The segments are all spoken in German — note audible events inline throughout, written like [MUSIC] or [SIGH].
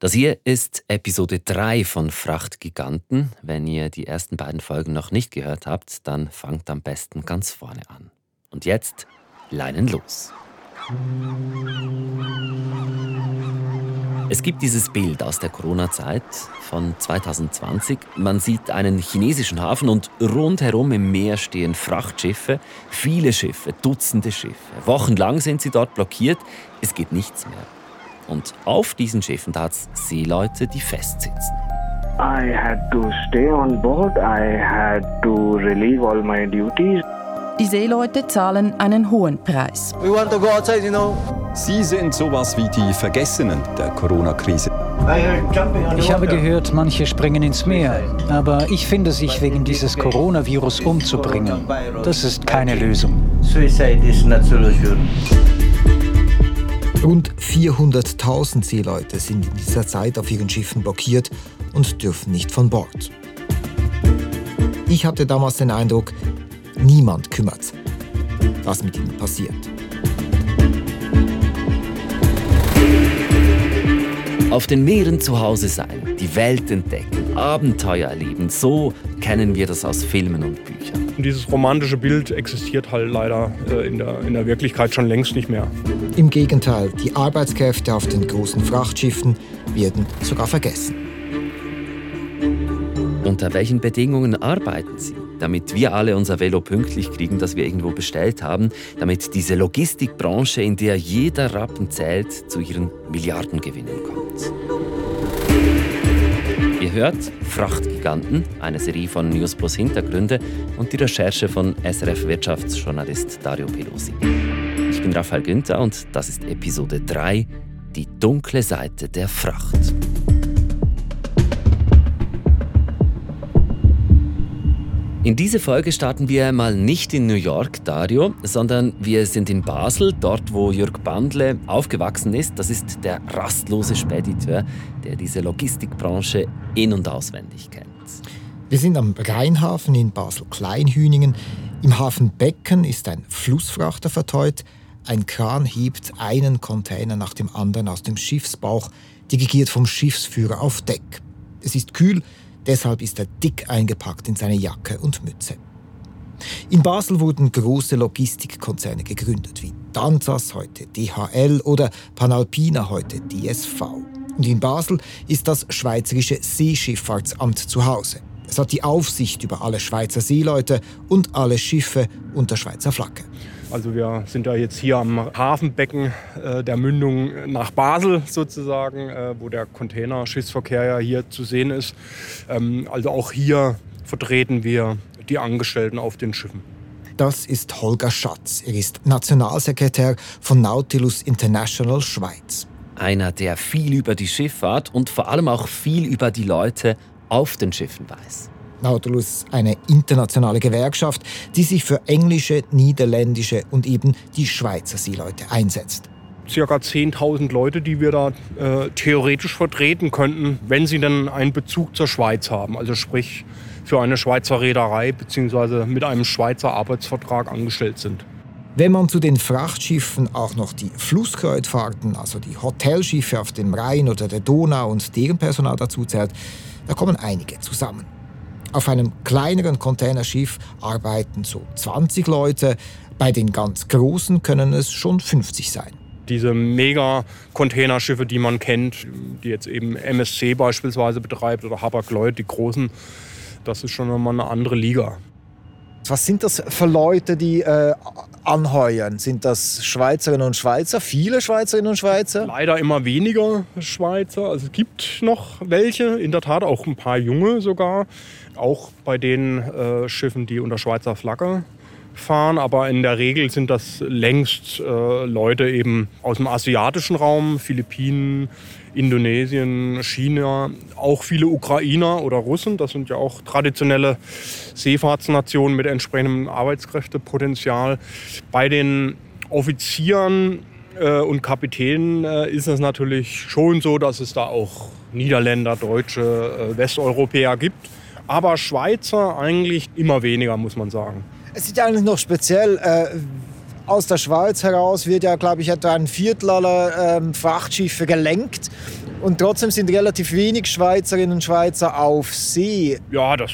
Das hier ist Episode 3 von Frachtgiganten. Wenn ihr die ersten beiden Folgen noch nicht gehört habt, dann fangt am besten ganz vorne an. Und jetzt Leinen los. Es gibt dieses Bild aus der Corona-Zeit von 2020. Man sieht einen chinesischen Hafen und rundherum im Meer stehen Frachtschiffe, viele Schiffe, Dutzende Schiffe. Wochenlang sind sie dort blockiert, es geht nichts mehr. Und auf diesen Schiffen hat es Seeleute, die festsitzen. I had to stay on board. I had to relieve all my duties. Die Seeleute zahlen einen hohen Preis. We want to go outside, you know. Sie sind sowas wie die Vergessenen der Corona-Krise. Ich habe gehört, manche springen ins Meer. Aber ich finde, sich wegen dieses Coronavirus umzubringen, das ist keine Lösung. Suicide is not solution. Rund 400.000 Seeleute sind in dieser Zeit auf ihren Schiffen blockiert und dürfen nicht von Bord. Ich hatte damals den Eindruck, niemand kümmert, was mit ihnen passiert. Auf den Meeren zu Hause sein, die Welt entdecken, Abenteuer erleben, so kennen wir das aus Filmen und Büchern. Und dieses romantische Bild existiert halt leider äh, in, der, in der Wirklichkeit schon längst nicht mehr. Im Gegenteil, die Arbeitskräfte auf den großen Frachtschiffen werden sogar vergessen. Unter welchen Bedingungen arbeiten sie? Damit wir alle unser Velo pünktlich kriegen, das wir irgendwo bestellt haben, damit diese Logistikbranche, in der jeder Rappen zählt, zu ihren Milliardengewinnen kommt. Ihr hört Frachtgiganten, eine Serie von News Plus Hintergründe und die Recherche von SRF-Wirtschaftsjournalist Dario Pelosi. Ich bin Raphael Günther und das ist Episode 3, die dunkle Seite der Fracht. In diese Folge starten wir mal nicht in New York, Dario, sondern wir sind in Basel, dort wo Jörg Bandle aufgewachsen ist. Das ist der rastlose Spediteur, der diese Logistikbranche in- und auswendig kennt. Wir sind am Rheinhafen in Basel-Kleinhüningen. Im Hafen Becken ist ein Flussfrachter verteut. Ein Kran hebt einen Container nach dem anderen aus dem Schiffsbauch, dirigiert vom Schiffsführer auf Deck. Es ist kühl, Deshalb ist er dick eingepackt in seine Jacke und Mütze. In Basel wurden große Logistikkonzerne gegründet, wie Danzas heute DHL oder Panalpina heute DSV. Und in Basel ist das Schweizerische Seeschifffahrtsamt zu Hause. Es hat die Aufsicht über alle Schweizer Seeleute und alle Schiffe unter Schweizer Flagge. Also wir sind ja jetzt hier am Hafenbecken äh, der Mündung nach Basel sozusagen, äh, wo der Containerschiffsverkehr ja hier zu sehen ist. Ähm, also auch hier vertreten wir die Angestellten auf den Schiffen. Das ist Holger Schatz. Er ist Nationalsekretär von Nautilus International Schweiz. Einer, der viel über die Schifffahrt und vor allem auch viel über die Leute auf den Schiffen weiß. Nautilus eine internationale Gewerkschaft, die sich für englische, niederländische und eben die Schweizer Seeleute einsetzt. Circa 10.000 Leute, die wir da äh, theoretisch vertreten könnten, wenn sie dann einen Bezug zur Schweiz haben. Also sprich für eine Schweizer Reederei bzw. mit einem Schweizer Arbeitsvertrag angestellt sind. Wenn man zu den Frachtschiffen auch noch die Flusskreuzfahrten, also die Hotelschiffe auf dem Rhein oder der Donau und deren Personal dazu zählt, da kommen einige zusammen. Auf einem kleineren Containerschiff arbeiten so 20 Leute, bei den ganz großen können es schon 50 sein. Diese Mega-Containerschiffe, die man kennt, die jetzt eben MSC beispielsweise betreibt oder Hapag-Lloyd, die großen, das ist schon nochmal eine andere Liga. Was sind das für Leute, die äh, anheuern? Sind das Schweizerinnen und Schweizer? Viele Schweizerinnen und Schweizer? Leider immer weniger Schweizer. Also es gibt noch welche, in der Tat auch ein paar junge sogar. Auch bei den äh, Schiffen, die unter Schweizer Flagge fahren. Aber in der Regel sind das längst äh, Leute eben aus dem asiatischen Raum, Philippinen, Indonesien, China, auch viele Ukrainer oder Russen. Das sind ja auch traditionelle Seefahrtsnationen mit entsprechendem Arbeitskräftepotenzial. Bei den Offizieren äh, und Kapitänen äh, ist es natürlich schon so, dass es da auch Niederländer, Deutsche, äh, Westeuropäer gibt. Aber Schweizer eigentlich immer weniger, muss man sagen. Es ist ja eigentlich noch speziell. Äh, aus der Schweiz heraus wird ja, glaube ich, etwa ein Viertel aller ähm, Frachtschiffe gelenkt. Und trotzdem sind relativ wenig Schweizerinnen und Schweizer auf See. Ja, das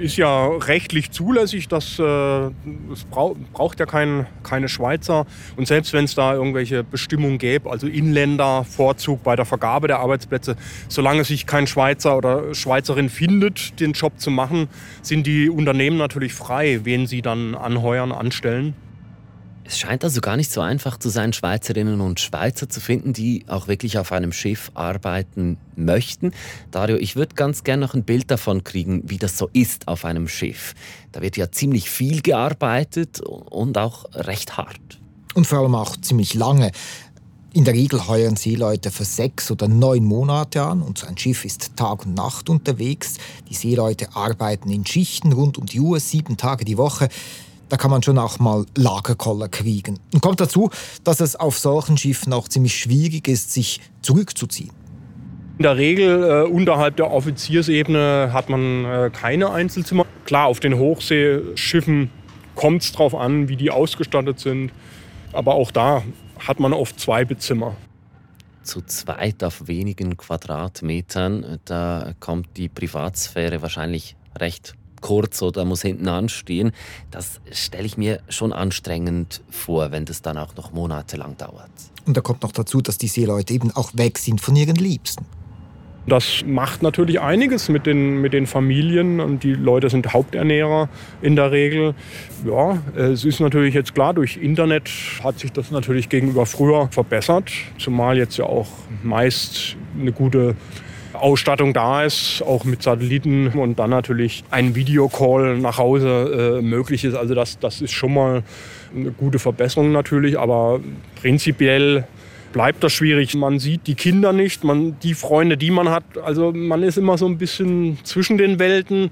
ist ja rechtlich zulässig, das, äh, das brauch, braucht ja kein, keine Schweizer. Und selbst wenn es da irgendwelche Bestimmungen gäbe, also Inländervorzug bei der Vergabe der Arbeitsplätze, solange sich kein Schweizer oder Schweizerin findet, den Job zu machen, sind die Unternehmen natürlich frei, wen sie dann anheuern, anstellen. Es scheint also gar nicht so einfach zu sein, Schweizerinnen und Schweizer zu finden, die auch wirklich auf einem Schiff arbeiten möchten. Dario, ich würde ganz gerne noch ein Bild davon kriegen, wie das so ist auf einem Schiff. Da wird ja ziemlich viel gearbeitet und auch recht hart. Und vor allem auch ziemlich lange. In der Regel heuern Seeleute für sechs oder neun Monate an und so ein Schiff ist Tag und Nacht unterwegs. Die Seeleute arbeiten in Schichten rund um die Uhr, sieben Tage die Woche da kann man schon auch mal Lagerkoller kriegen. Und kommt dazu, dass es auf solchen Schiffen auch ziemlich schwierig ist, sich zurückzuziehen. In der Regel äh, unterhalb der Offiziersebene hat man äh, keine Einzelzimmer. Klar, auf den Hochseeschiffen kommt es darauf an, wie die ausgestattet sind. Aber auch da hat man oft zwei Bezimmer. Zu zweit auf wenigen Quadratmetern, da kommt die Privatsphäre wahrscheinlich recht kurz oder muss hinten anstehen. Das stelle ich mir schon anstrengend vor, wenn das dann auch noch monatelang dauert. Und da kommt noch dazu, dass die Seeleute eben auch weg sind von ihren Liebsten. Das macht natürlich einiges mit den, mit den Familien und die Leute sind Haupternährer in der Regel. Ja, es ist natürlich jetzt klar, durch Internet hat sich das natürlich gegenüber früher verbessert, zumal jetzt ja auch meist eine gute Ausstattung da ist, auch mit Satelliten und dann natürlich ein Videocall nach Hause äh, möglich ist. Also das, das ist schon mal eine gute Verbesserung natürlich, aber prinzipiell bleibt das schwierig. Man sieht die Kinder nicht, man, die Freunde, die man hat. Also man ist immer so ein bisschen zwischen den Welten.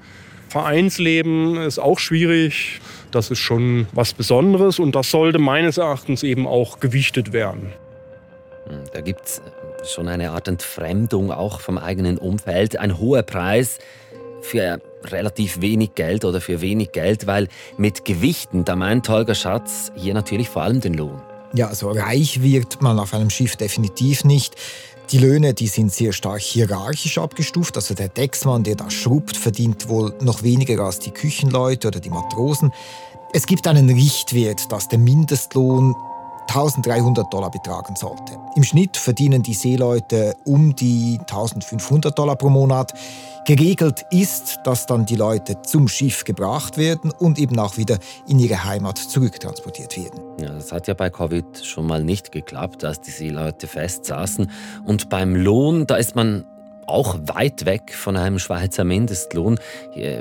Vereinsleben ist auch schwierig. Das ist schon was Besonderes und das sollte meines Erachtens eben auch gewichtet werden. Da gibt es schon eine Art Entfremdung auch vom eigenen Umfeld. Ein hoher Preis für relativ wenig Geld oder für wenig Geld, weil mit Gewichten, da meint Holger Schatz hier natürlich vor allem den Lohn. Ja, also reich wird man auf einem Schiff definitiv nicht. Die Löhne, die sind sehr stark hierarchisch abgestuft. Also der Decksmann, der da schrubbt, verdient wohl noch weniger als die Küchenleute oder die Matrosen. Es gibt einen Richtwert, dass der Mindestlohn 1300 Dollar betragen sollte. Im Schnitt verdienen die Seeleute um die 1500 Dollar pro Monat. Geregelt ist, dass dann die Leute zum Schiff gebracht werden und eben auch wieder in ihre Heimat zurücktransportiert werden. Ja, das hat ja bei Covid schon mal nicht geklappt, dass die Seeleute festsaßen. Und beim Lohn, da ist man auch weit weg von einem Schweizer Mindestlohn.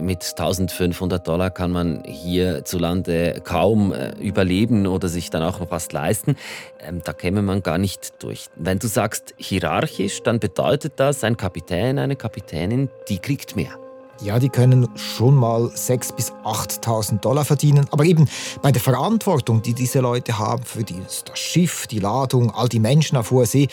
Mit 1500 Dollar kann man hierzulande kaum äh, überleben oder sich dann auch noch was leisten. Ähm, da käme man gar nicht durch. Wenn du sagst hierarchisch, dann bedeutet das, ein Kapitän, eine Kapitänin, die kriegt mehr. Ja, die können schon mal 6.000 bis 8.000 Dollar verdienen. Aber eben bei der Verantwortung, die diese Leute haben für das Schiff, die Ladung, all die Menschen auf hoher See,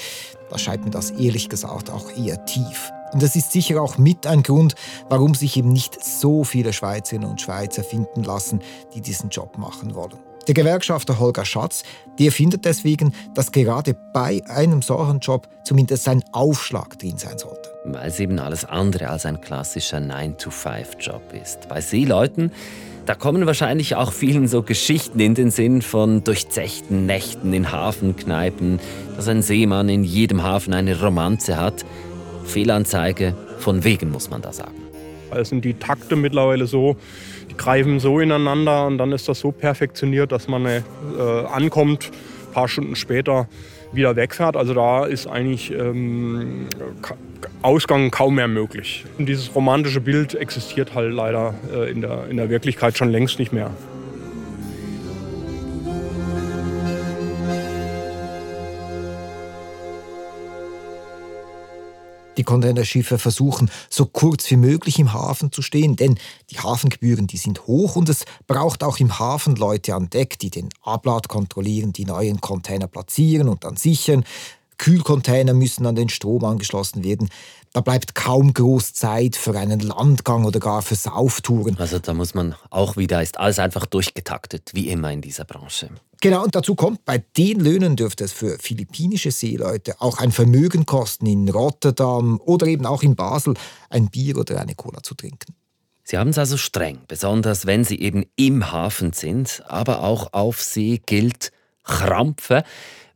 da scheint mir das ehrlich gesagt auch eher tief. Und das ist sicher auch mit ein Grund, warum sich eben nicht so viele Schweizerinnen und Schweizer finden lassen, die diesen Job machen wollen. Der Gewerkschafter Holger Schatz, der findet deswegen, dass gerade bei einem solchen Job zumindest ein Aufschlag drin sein sollte. Weil es eben alles andere als ein klassischer 9-to-5-Job ist. Bei Seeleuten da kommen wahrscheinlich auch vielen so Geschichten in den Sinn von durchzechten Nächten in Hafenkneipen, dass ein Seemann in jedem Hafen eine Romanze hat. Fehlanzeige, von wegen muss man da sagen. Es sind die Takte mittlerweile so, greifen so ineinander und dann ist das so perfektioniert, dass man äh, ankommt, ein paar Stunden später wieder wegfährt. Also da ist eigentlich ähm, Ausgang kaum mehr möglich. Und dieses romantische Bild existiert halt leider äh, in, der, in der Wirklichkeit schon längst nicht mehr. Die Containerschiffe versuchen, so kurz wie möglich im Hafen zu stehen, denn die Hafengebühren, die sind hoch und es braucht auch im Hafen Leute an Deck, die den Ablad kontrollieren, die neuen Container platzieren und dann sichern. Kühlcontainer müssen an den Strom angeschlossen werden. Da bleibt kaum groß Zeit für einen Landgang oder gar für Sauftouren. Also da muss man auch wieder, ist alles einfach durchgetaktet, wie immer in dieser Branche. Genau, und dazu kommt, bei den Löhnen dürfte es für philippinische Seeleute auch ein Vermögen kosten, in Rotterdam oder eben auch in Basel ein Bier oder eine Cola zu trinken. Sie haben es also streng, besonders wenn Sie eben im Hafen sind, aber auch auf See gilt Krampfe.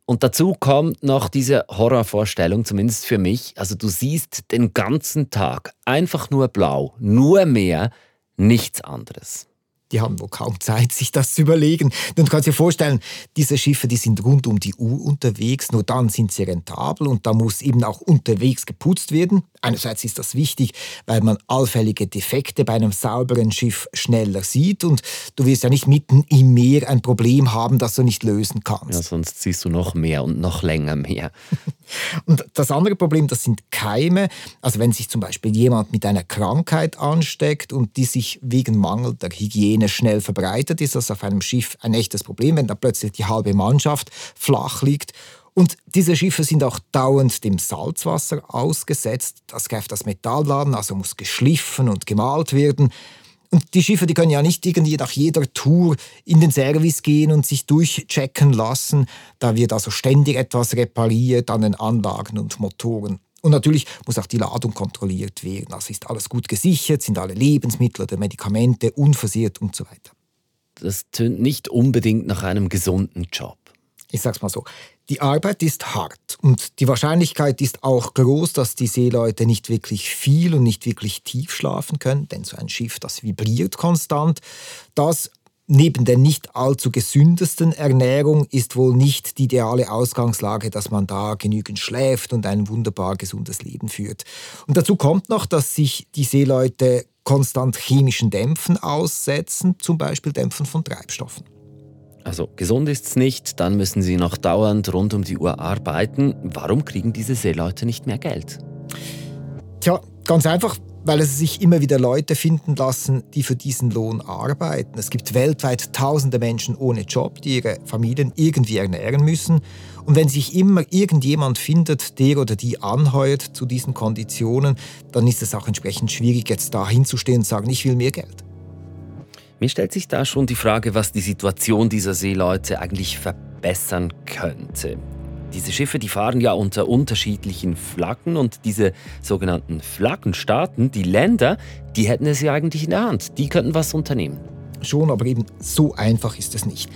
Und dazu kommt noch diese Horrorvorstellung, zumindest für mich. Also du siehst den ganzen Tag einfach nur blau, nur Meer, nichts anderes die haben wohl kaum Zeit, sich das zu überlegen. du kannst dir vorstellen, diese Schiffe, die sind rund um die Uhr unterwegs, nur dann sind sie rentabel und da muss eben auch unterwegs geputzt werden. Einerseits ist das wichtig, weil man allfällige Defekte bei einem sauberen Schiff schneller sieht und du wirst ja nicht mitten im Meer ein Problem haben, das du nicht lösen kannst. Ja, sonst siehst du noch mehr und noch länger mehr. [LAUGHS] und das andere Problem, das sind Keime. Also wenn sich zum Beispiel jemand mit einer Krankheit ansteckt und die sich wegen Mangel der Hygiene Hygiene schnell verbreitet ist. Das ist auf einem Schiff ein echtes Problem, wenn da plötzlich die halbe Mannschaft flach liegt. Und diese Schiffe sind auch dauernd dem Salzwasser ausgesetzt. Das greift das Metall an, also muss geschliffen und gemalt werden. Und die Schiffe, die können ja nicht irgendwie nach jeder Tour in den Service gehen und sich durchchecken lassen. Da wird also ständig etwas repariert an den Anlagen und Motoren. Und natürlich muss auch die Ladung kontrolliert werden. Also ist alles gut gesichert, sind alle Lebensmittel oder Medikamente unversehrt und so weiter. Das tönt nicht unbedingt nach einem gesunden Job. Ich sag's mal so. Die Arbeit ist hart und die Wahrscheinlichkeit ist auch groß, dass die Seeleute nicht wirklich viel und nicht wirklich tief schlafen können, denn so ein Schiff, das vibriert konstant. Das Neben der nicht allzu gesündesten Ernährung ist wohl nicht die ideale Ausgangslage, dass man da genügend schläft und ein wunderbar gesundes Leben führt. Und dazu kommt noch, dass sich die Seeleute konstant chemischen Dämpfen aussetzen, zum Beispiel Dämpfen von Treibstoffen. Also gesund ist es nicht, dann müssen sie noch dauernd rund um die Uhr arbeiten. Warum kriegen diese Seeleute nicht mehr Geld? Tja, ganz einfach, weil es sich immer wieder Leute finden lassen, die für diesen Lohn arbeiten. Es gibt weltweit tausende Menschen ohne Job, die ihre Familien irgendwie ernähren müssen. Und wenn sich immer irgendjemand findet, der oder die anheuert zu diesen Konditionen, dann ist es auch entsprechend schwierig, jetzt da hinzustehen und sagen, ich will mehr Geld. Mir stellt sich da schon die Frage, was die Situation dieser Seeleute eigentlich verbessern könnte. Diese Schiffe, die fahren ja unter unterschiedlichen Flaggen und diese sogenannten Flaggenstaaten, die Länder, die hätten es ja eigentlich in der Hand. Die könnten was unternehmen. Schon, aber eben so einfach ist es nicht.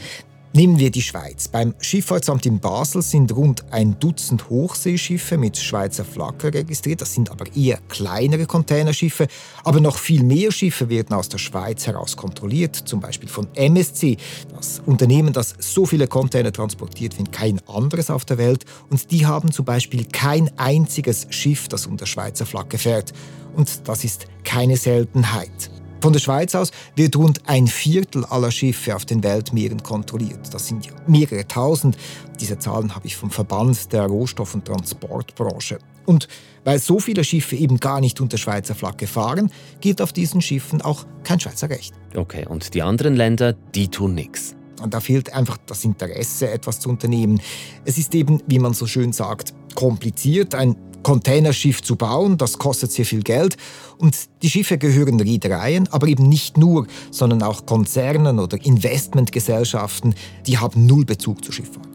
Nehmen wir die Schweiz. Beim Schifffahrtsamt in Basel sind rund ein Dutzend Hochseeschiffe mit Schweizer Flagge registriert. Das sind aber eher kleinere Containerschiffe. Aber noch viel mehr Schiffe werden aus der Schweiz heraus kontrolliert, zum Beispiel von MSC, das Unternehmen, das so viele Container transportiert wie kein anderes auf der Welt. Und die haben zum Beispiel kein einziges Schiff, das unter Schweizer Flagge fährt. Und das ist keine Seltenheit. Von der Schweiz aus wird rund ein Viertel aller Schiffe auf den Weltmeeren kontrolliert. Das sind mehrere tausend. Diese Zahlen habe ich vom Verband der Rohstoff- und Transportbranche. Und weil so viele Schiffe eben gar nicht unter Schweizer Flagge fahren, gilt auf diesen Schiffen auch kein Schweizer Recht. Okay, und die anderen Länder, die tun nichts. Und da fehlt einfach das Interesse, etwas zu unternehmen. Es ist eben, wie man so schön sagt, kompliziert. Ein Containerschiff zu bauen. Das kostet sehr viel Geld. Und die Schiffe gehören Reedereien, aber eben nicht nur, sondern auch Konzernen oder Investmentgesellschaften, die haben null Bezug zur Schifffahrt.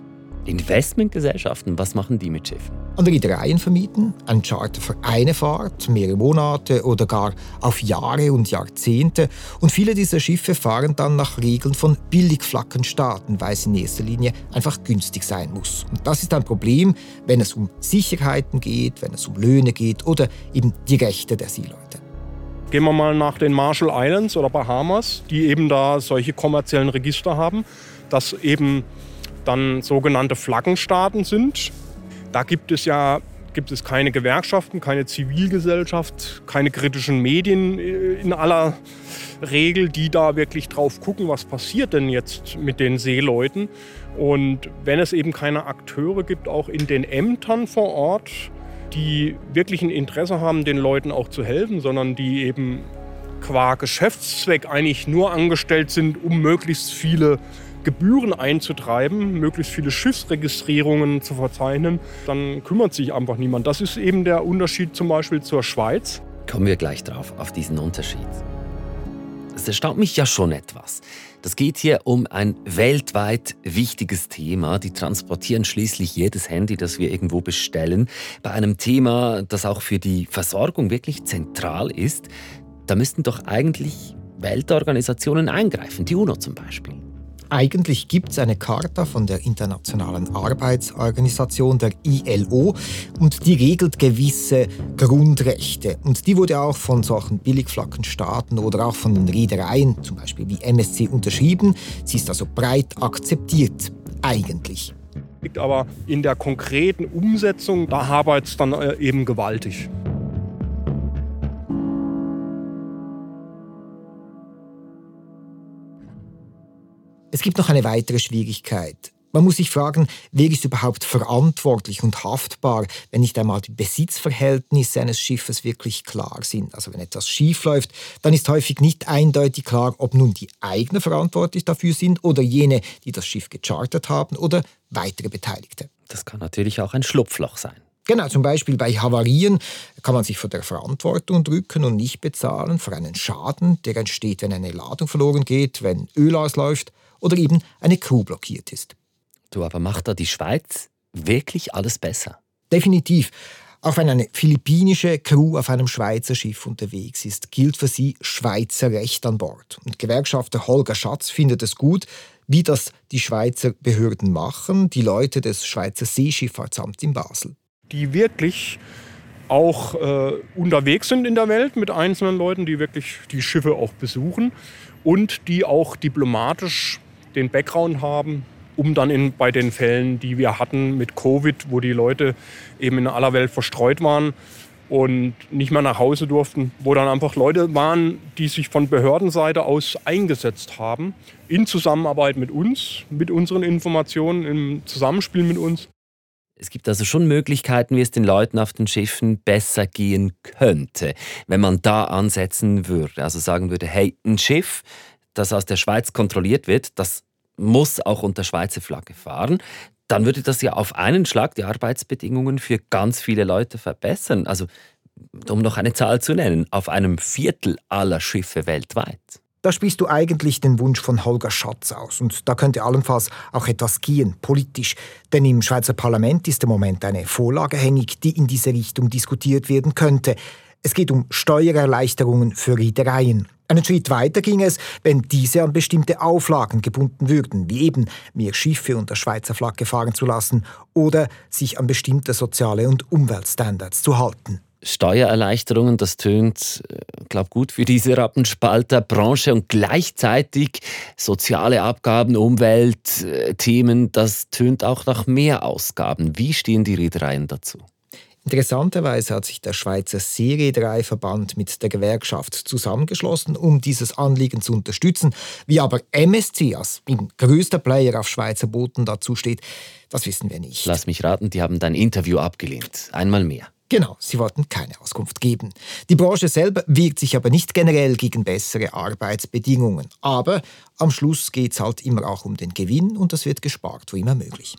Investmentgesellschaften, was machen die mit Schiffen? An Reedereien vermieten, ein Charter für eine Fahrt, mehrere Monate oder gar auf Jahre und Jahrzehnte. Und viele dieser Schiffe fahren dann nach Regeln von Billigflaggenstaaten, weil es in erster Linie einfach günstig sein muss. Und das ist ein Problem, wenn es um Sicherheiten geht, wenn es um Löhne geht oder eben die Rechte der Seeleute. Gehen wir mal nach den Marshall Islands oder Bahamas, die eben da solche kommerziellen Register haben, dass eben dann sogenannte Flaggenstaaten sind. Da gibt es ja gibt es keine Gewerkschaften, keine Zivilgesellschaft, keine kritischen Medien äh, in aller Regel, die da wirklich drauf gucken, was passiert denn jetzt mit den Seeleuten. Und wenn es eben keine Akteure gibt, auch in den Ämtern vor Ort, die wirklich ein Interesse haben, den Leuten auch zu helfen, sondern die eben qua Geschäftszweck eigentlich nur angestellt sind, um möglichst viele Gebühren einzutreiben, möglichst viele Schiffsregistrierungen zu verzeichnen, dann kümmert sich einfach niemand. Das ist eben der Unterschied zum Beispiel zur Schweiz. Kommen wir gleich drauf, auf diesen Unterschied. Es erstaunt mich ja schon etwas. Das geht hier um ein weltweit wichtiges Thema. Die transportieren schließlich jedes Handy, das wir irgendwo bestellen. Bei einem Thema, das auch für die Versorgung wirklich zentral ist, da müssten doch eigentlich Weltorganisationen eingreifen, die UNO zum Beispiel. Eigentlich gibt es eine Charta von der Internationalen Arbeitsorganisation, der ILO, und die regelt gewisse Grundrechte. Und die wurde auch von solchen Billigflaggenstaaten oder auch von den Reedereien, zum Beispiel wie MSC, unterschrieben. Sie ist also breit akzeptiert, eigentlich. Aber in der konkreten Umsetzung, da hapert es dann äh, eben gewaltig. Es gibt noch eine weitere Schwierigkeit. Man muss sich fragen, wer ist überhaupt verantwortlich und haftbar, wenn nicht einmal die Besitzverhältnisse eines Schiffes wirklich klar sind. Also wenn etwas schief läuft, dann ist häufig nicht eindeutig klar, ob nun die Eigner verantwortlich dafür sind oder jene, die das Schiff gechartert haben oder weitere Beteiligte. Das kann natürlich auch ein Schlupfloch sein. Genau, zum Beispiel bei Havarien kann man sich vor der Verantwortung drücken und nicht bezahlen für einen Schaden, der entsteht, wenn eine Ladung verloren geht, wenn Öl ausläuft oder eben eine Crew blockiert ist. Du, aber macht da die Schweiz wirklich alles besser? Definitiv. Auch wenn eine philippinische Crew auf einem Schweizer Schiff unterwegs ist, gilt für sie Schweizer Recht an Bord. Und Gewerkschafter Holger Schatz findet es gut, wie das die Schweizer Behörden machen, die Leute des Schweizer Seeschifffahrtsamts in Basel. Die wirklich auch äh, unterwegs sind in der Welt mit einzelnen Leuten, die wirklich die Schiffe auch besuchen und die auch diplomatisch den Background haben, um dann in, bei den Fällen, die wir hatten mit Covid, wo die Leute eben in aller Welt verstreut waren und nicht mehr nach Hause durften, wo dann einfach Leute waren, die sich von Behördenseite aus eingesetzt haben, in Zusammenarbeit mit uns, mit unseren Informationen, im Zusammenspiel mit uns. Es gibt also schon Möglichkeiten, wie es den Leuten auf den Schiffen besser gehen könnte, wenn man da ansetzen würde. Also sagen würde, hey, ein Schiff, das aus der Schweiz kontrolliert wird, das muss auch unter Schweizer Flagge fahren, dann würde das ja auf einen Schlag die Arbeitsbedingungen für ganz viele Leute verbessern. Also, um noch eine Zahl zu nennen, auf einem Viertel aller Schiffe weltweit. Da sprichst du eigentlich den Wunsch von Holger Schatz aus. Und da könnte allenfalls auch etwas gehen, politisch. Denn im Schweizer Parlament ist im Moment eine Vorlage hängig, die in diese Richtung diskutiert werden könnte. Es geht um Steuererleichterungen für Reedereien. Einen Schritt weiter ging es, wenn diese an bestimmte Auflagen gebunden würden, wie eben mehr Schiffe unter Schweizer Flagge fahren zu lassen oder sich an bestimmte soziale und Umweltstandards zu halten. Steuererleichterungen, das tönt, äh, glaube gut für diese Rappenspalterbranche und gleichzeitig soziale Abgaben, Umweltthemen, äh, das tönt auch nach mehr Ausgaben. Wie stehen die Reedereien dazu? Interessanterweise hat sich der Schweizer Seereedereiverband mit der Gewerkschaft zusammengeschlossen, um dieses Anliegen zu unterstützen. Wie aber MSC als größter Player auf Schweizer Booten dazu steht, das wissen wir nicht. Lass mich raten, die haben dein Interview abgelehnt. Einmal mehr. Genau, sie wollten keine Auskunft geben. Die Branche selber wirkt sich aber nicht generell gegen bessere Arbeitsbedingungen. Aber am Schluss geht es halt immer auch um den Gewinn und das wird gespart, wo immer möglich.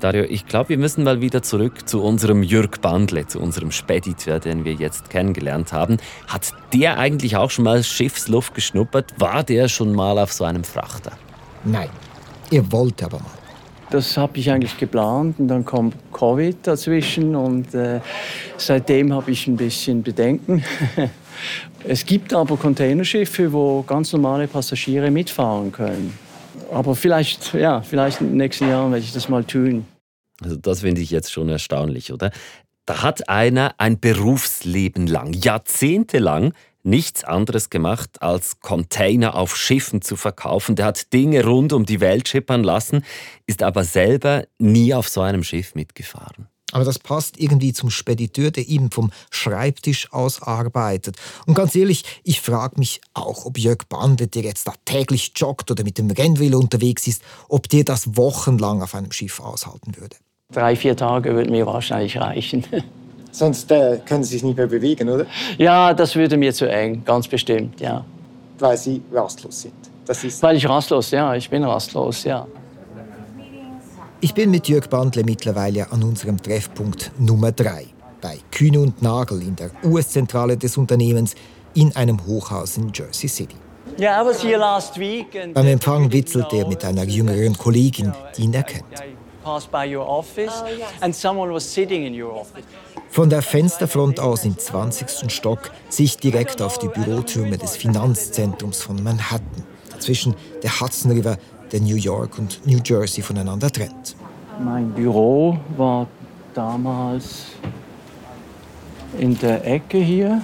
Dario, ich glaube, wir müssen mal wieder zurück zu unserem Jürg Bandle, zu unserem Spediteur, den wir jetzt kennengelernt haben. Hat der eigentlich auch schon mal Schiffsluft geschnuppert? War der schon mal auf so einem Frachter? Nein, er wollte aber mal. Das habe ich eigentlich geplant und dann kommt Covid dazwischen und äh, seitdem habe ich ein bisschen Bedenken. [LAUGHS] es gibt aber Containerschiffe, wo ganz normale Passagiere mitfahren können. Aber vielleicht, ja, vielleicht in den nächsten Jahren werde ich das mal tun. Also das finde ich jetzt schon erstaunlich, oder? Da hat einer ein Berufsleben lang, jahrzehntelang nichts anderes gemacht, als Container auf Schiffen zu verkaufen. Der hat Dinge rund um die Welt schippern lassen, ist aber selber nie auf so einem Schiff mitgefahren. Aber das passt irgendwie zum Spediteur, der eben vom Schreibtisch aus arbeitet. Und ganz ehrlich, ich frage mich auch, ob Jörg Bande, der jetzt da täglich joggt oder mit dem Rennvelo unterwegs ist, ob der das wochenlang auf einem Schiff aushalten würde. Drei, vier Tage würden mir wahrscheinlich reichen. [LAUGHS] Sonst äh, können Sie sich nicht mehr bewegen, oder? Ja, das würde mir zu eng, ganz bestimmt, ja. Weil Sie rastlos sind. Das ist Weil ich rastlos, ja, ich bin rastlos, ja. Ich bin mit Jörg Bandle mittlerweile an unserem Treffpunkt Nummer 3 bei Kühne und Nagel in der US-Zentrale des Unternehmens in einem Hochhaus in Jersey City. Yeah, I was here last week and Beim Empfang witzelt er mit einer jüngeren Kollegin, die ihn erkennt. Von der Fensterfront aus im 20. Stock sehe ich direkt auf die Bürotürme des Finanzzentrums von Manhattan, dazwischen der Hudson River, der New York und New Jersey voneinander trennt. Mein Büro war damals in der Ecke hier.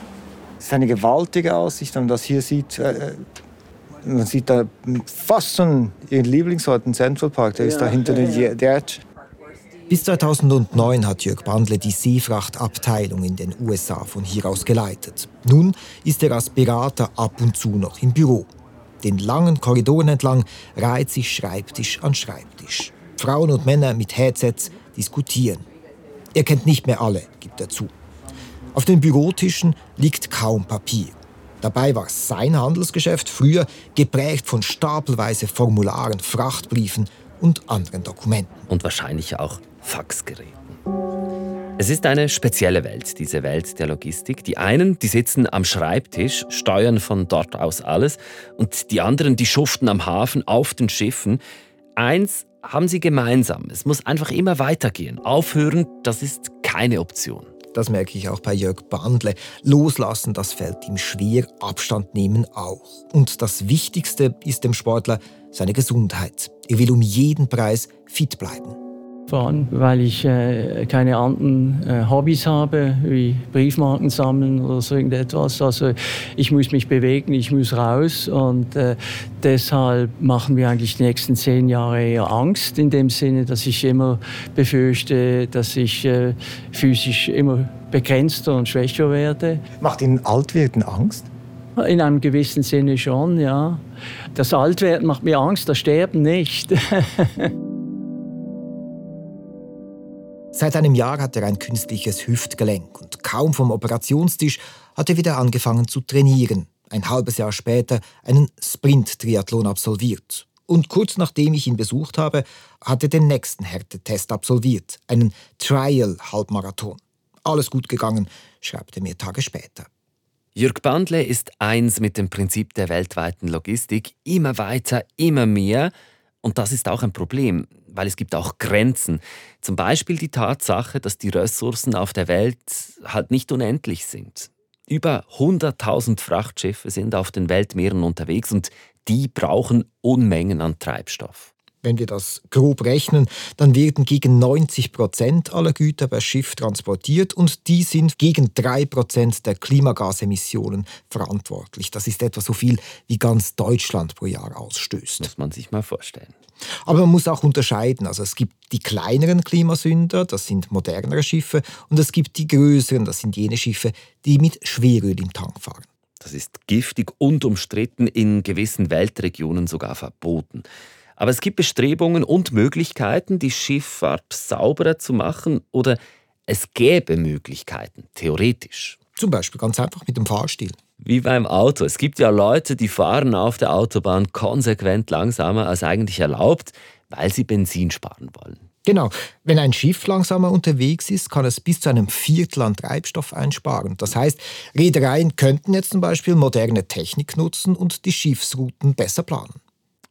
Es ist eine gewaltige Aussicht, wenn man das hier sieht. Äh, man sieht da fast schon Ihren Lieblingsort, den Central Park, der ja, ist da hinter ja, der Edge. Bis 2009 hat Jörg Bandle die Seefrachtabteilung in den USA von hier aus geleitet. Nun ist er als Berater ab und zu noch im Büro. Den langen Korridoren entlang reiht sich Schreibtisch an Schreibtisch. Frauen und Männer mit Headsets diskutieren. Er kennt nicht mehr alle, gibt er zu. Auf den Bürotischen liegt kaum Papier. Dabei war sein Handelsgeschäft früher geprägt von stapelweise Formularen, Frachtbriefen und anderen Dokumenten. Und wahrscheinlich auch Faxgeräten. Es ist eine spezielle Welt, diese Welt der Logistik. Die einen, die sitzen am Schreibtisch, steuern von dort aus alles, und die anderen, die schuften am Hafen auf den Schiffen. Eins haben sie gemeinsam. Es muss einfach immer weitergehen. Aufhören, das ist keine Option. Das merke ich auch bei Jörg Bandle. Loslassen, das fällt ihm schwer, Abstand nehmen auch. Und das Wichtigste ist dem Sportler seine Gesundheit. Er will um jeden Preis fit bleiben fahren, weil ich äh, keine anderen äh, Hobbys habe, wie Briefmarken sammeln oder so irgendetwas. Also ich muss mich bewegen, ich muss raus und äh, deshalb machen wir eigentlich die nächsten zehn Jahre eher Angst, in dem Sinne, dass ich immer befürchte, dass ich äh, physisch immer begrenzter und schwächer werde. Macht Ihnen Altwerden Angst? In einem gewissen Sinne schon, ja. Das Altwerden macht mir Angst, das Sterben nicht. [LAUGHS] Seit einem Jahr hat er ein künstliches Hüftgelenk und kaum vom Operationstisch hat er wieder angefangen zu trainieren. Ein halbes Jahr später einen Sprint-Triathlon absolviert. Und kurz nachdem ich ihn besucht habe, hat er den nächsten Härtetest absolviert, einen Trial-Halbmarathon. Alles gut gegangen, schreibt er mir Tage später. Jürg Bandle ist eins mit dem Prinzip der weltweiten Logistik. Immer weiter, immer mehr. Und das ist auch ein Problem, weil es gibt auch Grenzen. Zum Beispiel die Tatsache, dass die Ressourcen auf der Welt halt nicht unendlich sind. Über 100.000 Frachtschiffe sind auf den Weltmeeren unterwegs und die brauchen Unmengen an Treibstoff. Wenn wir das grob rechnen, dann werden gegen 90 Prozent aller Güter per Schiff transportiert und die sind gegen 3 Prozent der Klimagasemissionen verantwortlich. Das ist etwa so viel, wie ganz Deutschland pro Jahr ausstößt. Muss man sich mal vorstellen. Aber man muss auch unterscheiden. Also es gibt die kleineren Klimasünder, das sind modernere Schiffe, und es gibt die größeren, das sind jene Schiffe, die mit Schweröl im Tank fahren. Das ist giftig und umstritten, in gewissen Weltregionen sogar verboten. Aber es gibt Bestrebungen und Möglichkeiten, die Schifffahrt sauberer zu machen oder es gäbe Möglichkeiten, theoretisch. Zum Beispiel ganz einfach mit dem Fahrstil. Wie beim Auto. Es gibt ja Leute, die fahren auf der Autobahn konsequent langsamer als eigentlich erlaubt, weil sie Benzin sparen wollen. Genau. Wenn ein Schiff langsamer unterwegs ist, kann es bis zu einem Viertel an Treibstoff einsparen. Das heißt, Reedereien könnten jetzt zum Beispiel moderne Technik nutzen und die Schiffsrouten besser planen.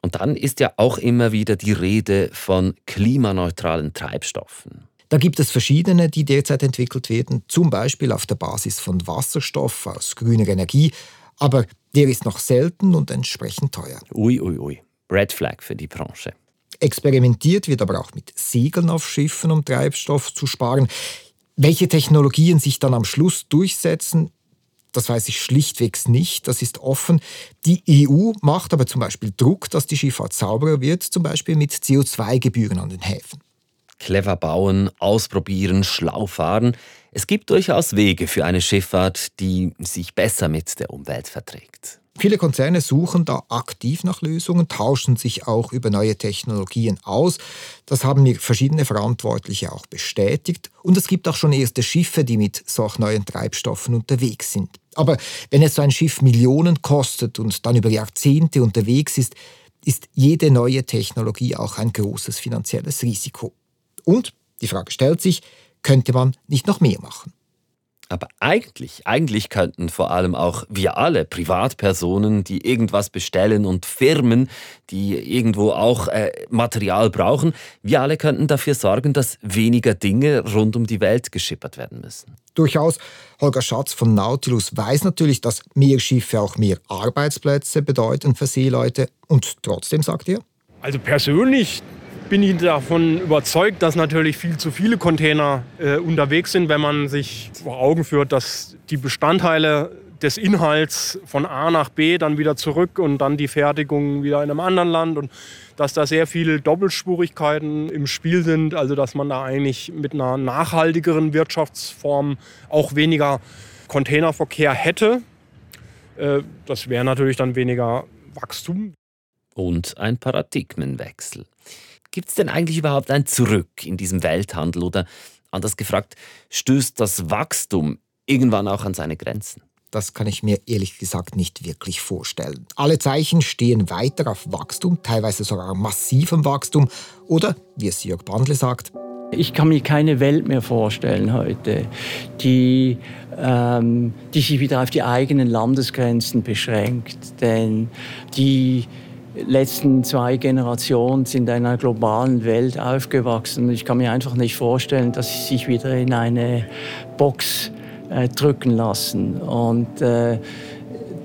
Und dann ist ja auch immer wieder die Rede von klimaneutralen Treibstoffen. Da gibt es verschiedene, die derzeit entwickelt werden, zum Beispiel auf der Basis von Wasserstoff aus grüner Energie, aber der ist noch selten und entsprechend teuer. Ui, ui, ui. Red Flag für die Branche. Experimentiert wird aber auch mit Segeln auf Schiffen, um Treibstoff zu sparen. Welche Technologien sich dann am Schluss durchsetzen, das weiß ich schlichtwegs nicht. Das ist offen. Die EU macht aber zum Beispiel Druck, dass die Schifffahrt sauberer wird, zum Beispiel mit CO2-Gebühren an den Häfen. Clever bauen, ausprobieren, schlau fahren. Es gibt durchaus Wege für eine Schifffahrt, die sich besser mit der Umwelt verträgt. Viele Konzerne suchen da aktiv nach Lösungen, tauschen sich auch über neue Technologien aus. Das haben mir verschiedene Verantwortliche auch bestätigt. Und es gibt auch schon erste Schiffe, die mit solch neuen Treibstoffen unterwegs sind. Aber wenn jetzt so ein Schiff Millionen kostet und dann über Jahrzehnte unterwegs ist, ist jede neue Technologie auch ein großes finanzielles Risiko. Und die Frage stellt sich, könnte man nicht noch mehr machen? Aber eigentlich, eigentlich könnten vor allem auch wir alle, Privatpersonen, die irgendwas bestellen und Firmen, die irgendwo auch äh, Material brauchen, wir alle könnten dafür sorgen, dass weniger Dinge rund um die Welt geschippert werden müssen. Durchaus. Holger Schatz von Nautilus weiß natürlich, dass mehr Schiffe auch mehr Arbeitsplätze bedeuten für Seeleute. Und trotzdem sagt er? Also persönlich bin ich davon überzeugt, dass natürlich viel zu viele Container äh, unterwegs sind, wenn man sich vor Augen führt, dass die Bestandteile des Inhalts von A nach B dann wieder zurück und dann die Fertigung wieder in einem anderen Land und dass da sehr viele Doppelspurigkeiten im Spiel sind, also dass man da eigentlich mit einer nachhaltigeren Wirtschaftsform auch weniger Containerverkehr hätte. Äh, das wäre natürlich dann weniger Wachstum. Und ein Paradigmenwechsel. Gibt es denn eigentlich überhaupt ein Zurück in diesem Welthandel oder anders gefragt, stößt das Wachstum irgendwann auch an seine Grenzen? Das kann ich mir ehrlich gesagt nicht wirklich vorstellen. Alle Zeichen stehen weiter auf Wachstum, teilweise sogar massivem Wachstum oder, wie es Jörg Bandle sagt, ich kann mir keine Welt mehr vorstellen heute, die, ähm, die sich wieder auf die eigenen Landesgrenzen beschränkt. Denn die letzten zwei Generationen sind in einer globalen Welt aufgewachsen. Ich kann mir einfach nicht vorstellen, dass sie sich wieder in eine Box äh, drücken lassen. Und äh,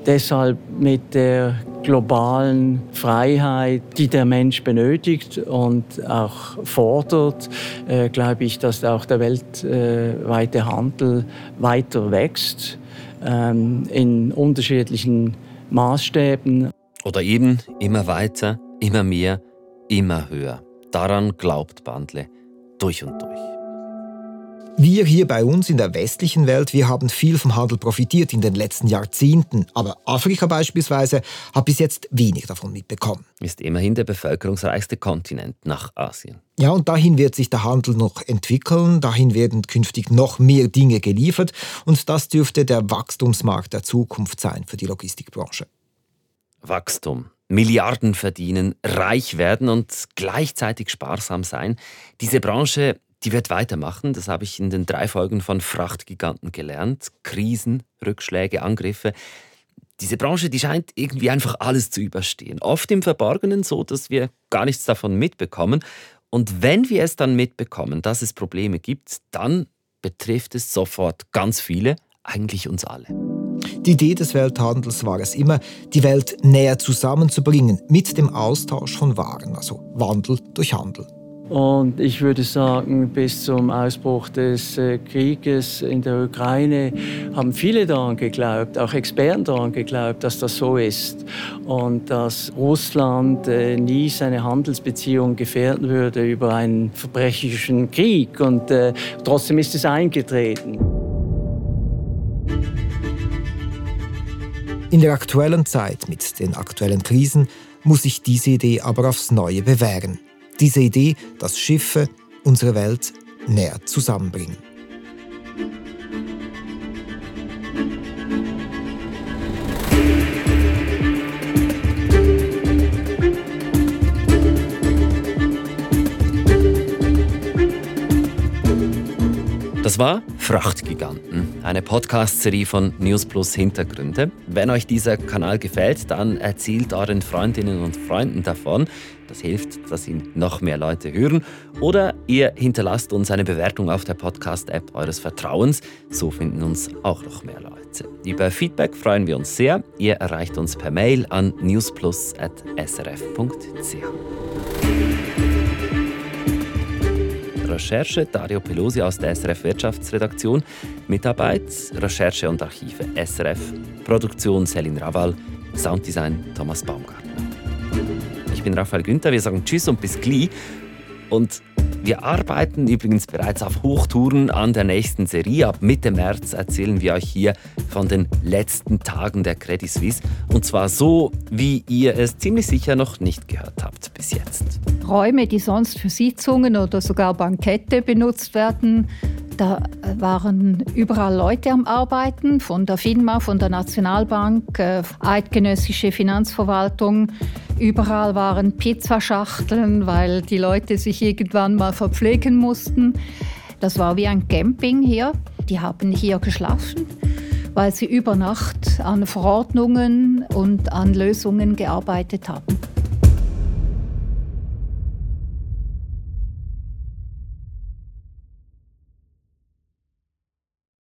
deshalb mit der globalen Freiheit, die der Mensch benötigt und auch fordert, äh, glaube ich, dass auch der weltweite Handel weiter wächst ähm, in unterschiedlichen Maßstäben. Oder eben immer weiter, immer mehr, immer höher. Daran glaubt Bandle durch und durch. Wir hier bei uns in der westlichen Welt, wir haben viel vom Handel profitiert in den letzten Jahrzehnten. Aber Afrika beispielsweise hat bis jetzt wenig davon mitbekommen. Ist immerhin der bevölkerungsreichste Kontinent nach Asien. Ja, und dahin wird sich der Handel noch entwickeln. Dahin werden künftig noch mehr Dinge geliefert. Und das dürfte der Wachstumsmarkt der Zukunft sein für die Logistikbranche. Wachstum, Milliarden verdienen, reich werden und gleichzeitig sparsam sein. Diese Branche, die wird weitermachen. Das habe ich in den drei Folgen von Frachtgiganten gelernt. Krisen, Rückschläge, Angriffe. Diese Branche, die scheint irgendwie einfach alles zu überstehen. Oft im Verborgenen so, dass wir gar nichts davon mitbekommen. Und wenn wir es dann mitbekommen, dass es Probleme gibt, dann betrifft es sofort ganz viele, eigentlich uns alle. Die Idee des Welthandels war es immer, die Welt näher zusammenzubringen mit dem Austausch von Waren, also Wandel durch Handel. Und ich würde sagen, bis zum Ausbruch des äh, Krieges in der Ukraine haben viele daran geglaubt, auch Experten daran geglaubt, dass das so ist und dass Russland äh, nie seine Handelsbeziehungen gefährden würde über einen verbrecherischen Krieg. Und äh, trotzdem ist es eingetreten. In der aktuellen Zeit mit den aktuellen Krisen muss sich diese Idee aber aufs Neue bewähren. Diese Idee, dass Schiffe unsere Welt näher zusammenbringen. Das war Frachtgiganten, eine Podcast-Serie von News Plus Hintergründe. Wenn euch dieser Kanal gefällt, dann erzählt euren Freundinnen und Freunden davon. Das hilft, dass ihn noch mehr Leute hören. Oder ihr hinterlasst uns eine Bewertung auf der Podcast-App eures Vertrauens. So finden uns auch noch mehr Leute. Über Feedback freuen wir uns sehr. Ihr erreicht uns per Mail an newsplus.srf.ch. Recherche. Dario Pelosi aus der SRF Wirtschaftsredaktion, Mitarbeit Recherche und Archive SRF, Produktion Selin Raval, Sounddesign Thomas Baumgartner. Ich bin Raphael Günther, wir sagen Tschüss und bis gleich. Und Wir arbeiten übrigens bereits auf Hochtouren an der nächsten Serie. Ab Mitte März erzählen wir euch hier von den letzten Tagen der Credit Suisse. Und zwar so, wie ihr es ziemlich sicher noch nicht gehört habt bis jetzt. Räume, die sonst für Sitzungen oder sogar Bankette benutzt werden, da waren überall Leute am Arbeiten, von der FINMA, von der Nationalbank, äh, eidgenössische Finanzverwaltung. Überall waren Pizzaschachteln, weil die Leute sich irgendwann mal verpflegen mussten. Das war wie ein Camping hier. Die haben hier geschlafen, weil sie über Nacht an Verordnungen und an Lösungen gearbeitet haben.